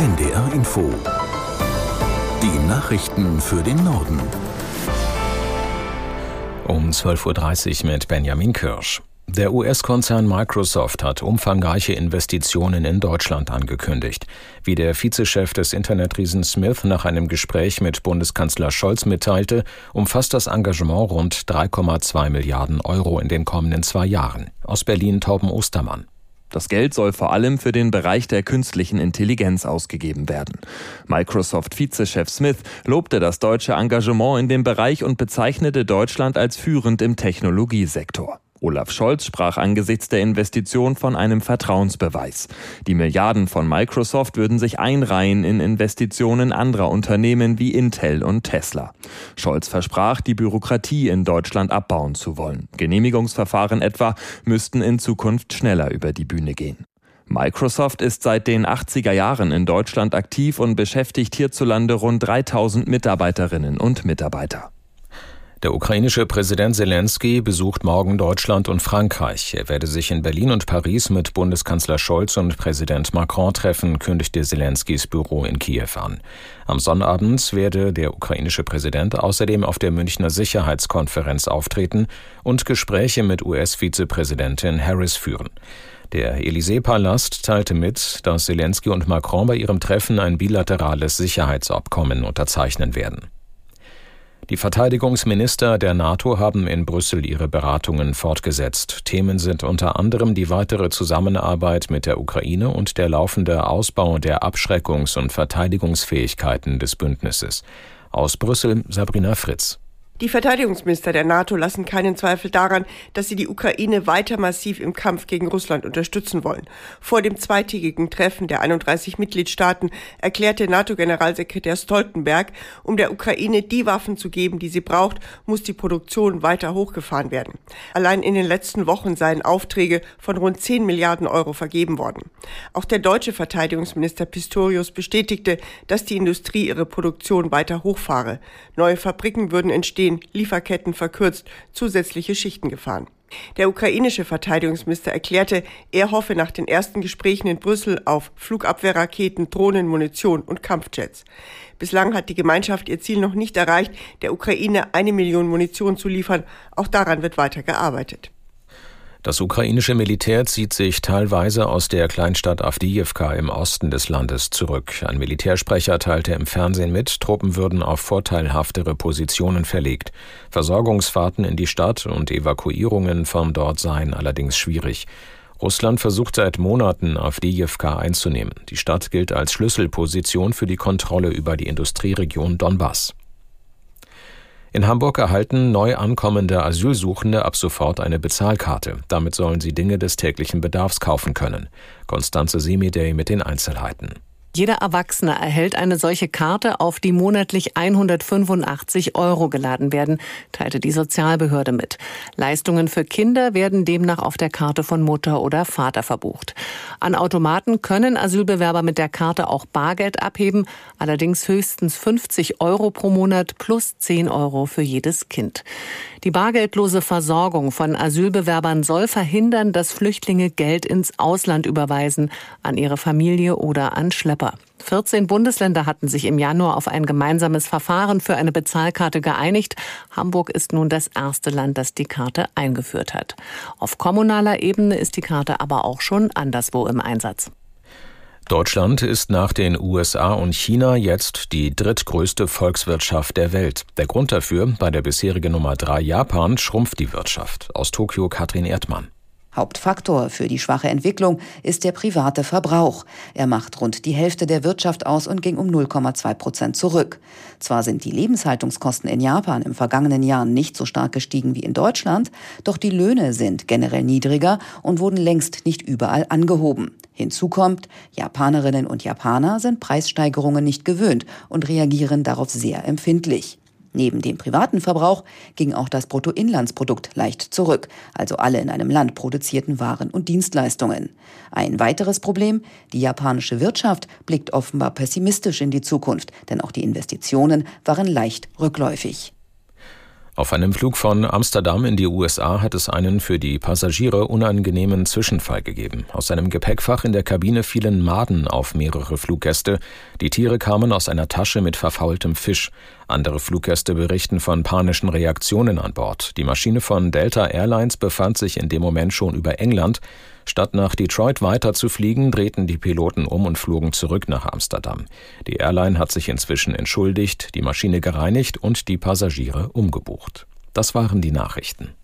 NDR Info. Die Nachrichten für den Norden. Um 12.30 Uhr mit Benjamin Kirsch. Der US-Konzern Microsoft hat umfangreiche Investitionen in Deutschland angekündigt. Wie der Vizechef des Internetriesen Smith nach einem Gespräch mit Bundeskanzler Scholz mitteilte, umfasst das Engagement rund 3,2 Milliarden Euro in den kommenden zwei Jahren. Aus Berlin Tauben Ostermann. Das Geld soll vor allem für den Bereich der künstlichen Intelligenz ausgegeben werden. Microsoft-Vizechef Smith lobte das deutsche Engagement in dem Bereich und bezeichnete Deutschland als führend im Technologiesektor. Olaf Scholz sprach angesichts der Investition von einem Vertrauensbeweis. Die Milliarden von Microsoft würden sich einreihen in Investitionen anderer Unternehmen wie Intel und Tesla. Scholz versprach, die Bürokratie in Deutschland abbauen zu wollen. Genehmigungsverfahren etwa müssten in Zukunft schneller über die Bühne gehen. Microsoft ist seit den 80er Jahren in Deutschland aktiv und beschäftigt hierzulande rund 3000 Mitarbeiterinnen und Mitarbeiter. Der ukrainische Präsident Zelensky besucht morgen Deutschland und Frankreich. Er werde sich in Berlin und Paris mit Bundeskanzler Scholz und Präsident Macron treffen, kündigte Zelenskys Büro in Kiew an. Am Sonnabend werde der ukrainische Präsident außerdem auf der Münchner Sicherheitskonferenz auftreten und Gespräche mit US-Vizepräsidentin Harris führen. Der Élysée-Palast teilte mit, dass Zelensky und Macron bei ihrem Treffen ein bilaterales Sicherheitsabkommen unterzeichnen werden. Die Verteidigungsminister der NATO haben in Brüssel ihre Beratungen fortgesetzt. Themen sind unter anderem die weitere Zusammenarbeit mit der Ukraine und der laufende Ausbau der Abschreckungs- und Verteidigungsfähigkeiten des Bündnisses. Aus Brüssel Sabrina Fritz. Die Verteidigungsminister der NATO lassen keinen Zweifel daran, dass sie die Ukraine weiter massiv im Kampf gegen Russland unterstützen wollen. Vor dem zweitägigen Treffen der 31 Mitgliedstaaten erklärte NATO-Generalsekretär Stoltenberg, um der Ukraine die Waffen zu geben, die sie braucht, muss die Produktion weiter hochgefahren werden. Allein in den letzten Wochen seien Aufträge von rund 10 Milliarden Euro vergeben worden. Auch der deutsche Verteidigungsminister Pistorius bestätigte, dass die Industrie ihre Produktion weiter hochfahre. Neue Fabriken würden entstehen, Indien Lieferketten verkürzt, zusätzliche Schichten gefahren. Der ukrainische Verteidigungsminister erklärte, er hoffe nach den ersten Gesprächen in Brüssel auf Flugabwehrraketen, Drohnen, Munition und Kampfjets. Bislang hat die Gemeinschaft ihr Ziel noch nicht erreicht, der Ukraine eine Million Munition zu liefern. Auch daran wird weiter gearbeitet. Das ukrainische Militär zieht sich teilweise aus der Kleinstadt Avdiivka im Osten des Landes zurück. Ein Militärsprecher teilte im Fernsehen mit, Truppen würden auf vorteilhaftere Positionen verlegt. Versorgungsfahrten in die Stadt und Evakuierungen von dort seien allerdings schwierig. Russland versucht seit Monaten Avdiivka einzunehmen. Die Stadt gilt als Schlüsselposition für die Kontrolle über die Industrieregion Donbass. In Hamburg erhalten neu ankommende Asylsuchende ab sofort eine Bezahlkarte. Damit sollen sie Dinge des täglichen Bedarfs kaufen können. Konstanze Semidey mit den Einzelheiten. Jeder Erwachsene erhält eine solche Karte, auf die monatlich 185 Euro geladen werden, teilte die Sozialbehörde mit. Leistungen für Kinder werden demnach auf der Karte von Mutter oder Vater verbucht. An Automaten können Asylbewerber mit der Karte auch Bargeld abheben, allerdings höchstens 50 Euro pro Monat plus 10 Euro für jedes Kind. Die bargeldlose Versorgung von Asylbewerbern soll verhindern, dass Flüchtlinge Geld ins Ausland überweisen, an ihre Familie oder an Schlepper. 14 Bundesländer hatten sich im Januar auf ein gemeinsames Verfahren für eine Bezahlkarte geeinigt. Hamburg ist nun das erste Land, das die Karte eingeführt hat. Auf kommunaler Ebene ist die Karte aber auch schon anderswo im Einsatz. Deutschland ist nach den USA und China jetzt die drittgrößte Volkswirtschaft der Welt. Der Grund dafür, bei der bisherigen Nummer drei Japan schrumpft die Wirtschaft. Aus Tokio Katrin Erdmann. Hauptfaktor für die schwache Entwicklung ist der private Verbrauch. Er macht rund die Hälfte der Wirtschaft aus und ging um 0,2 Prozent zurück. Zwar sind die Lebenshaltungskosten in Japan im vergangenen Jahr nicht so stark gestiegen wie in Deutschland, doch die Löhne sind generell niedriger und wurden längst nicht überall angehoben. Hinzu kommt, Japanerinnen und Japaner sind Preissteigerungen nicht gewöhnt und reagieren darauf sehr empfindlich. Neben dem privaten Verbrauch ging auch das Bruttoinlandsprodukt leicht zurück, also alle in einem Land produzierten Waren und Dienstleistungen. Ein weiteres Problem, die japanische Wirtschaft blickt offenbar pessimistisch in die Zukunft, denn auch die Investitionen waren leicht rückläufig. Auf einem Flug von Amsterdam in die USA hat es einen für die Passagiere unangenehmen Zwischenfall gegeben. Aus einem Gepäckfach in der Kabine fielen Maden auf mehrere Fluggäste. Die Tiere kamen aus einer Tasche mit verfaultem Fisch. Andere Fluggäste berichten von panischen Reaktionen an Bord. Die Maschine von Delta Airlines befand sich in dem Moment schon über England. Statt nach Detroit weiter zu fliegen, drehten die Piloten um und flogen zurück nach Amsterdam. Die Airline hat sich inzwischen entschuldigt, die Maschine gereinigt und die Passagiere umgebucht. Das waren die Nachrichten.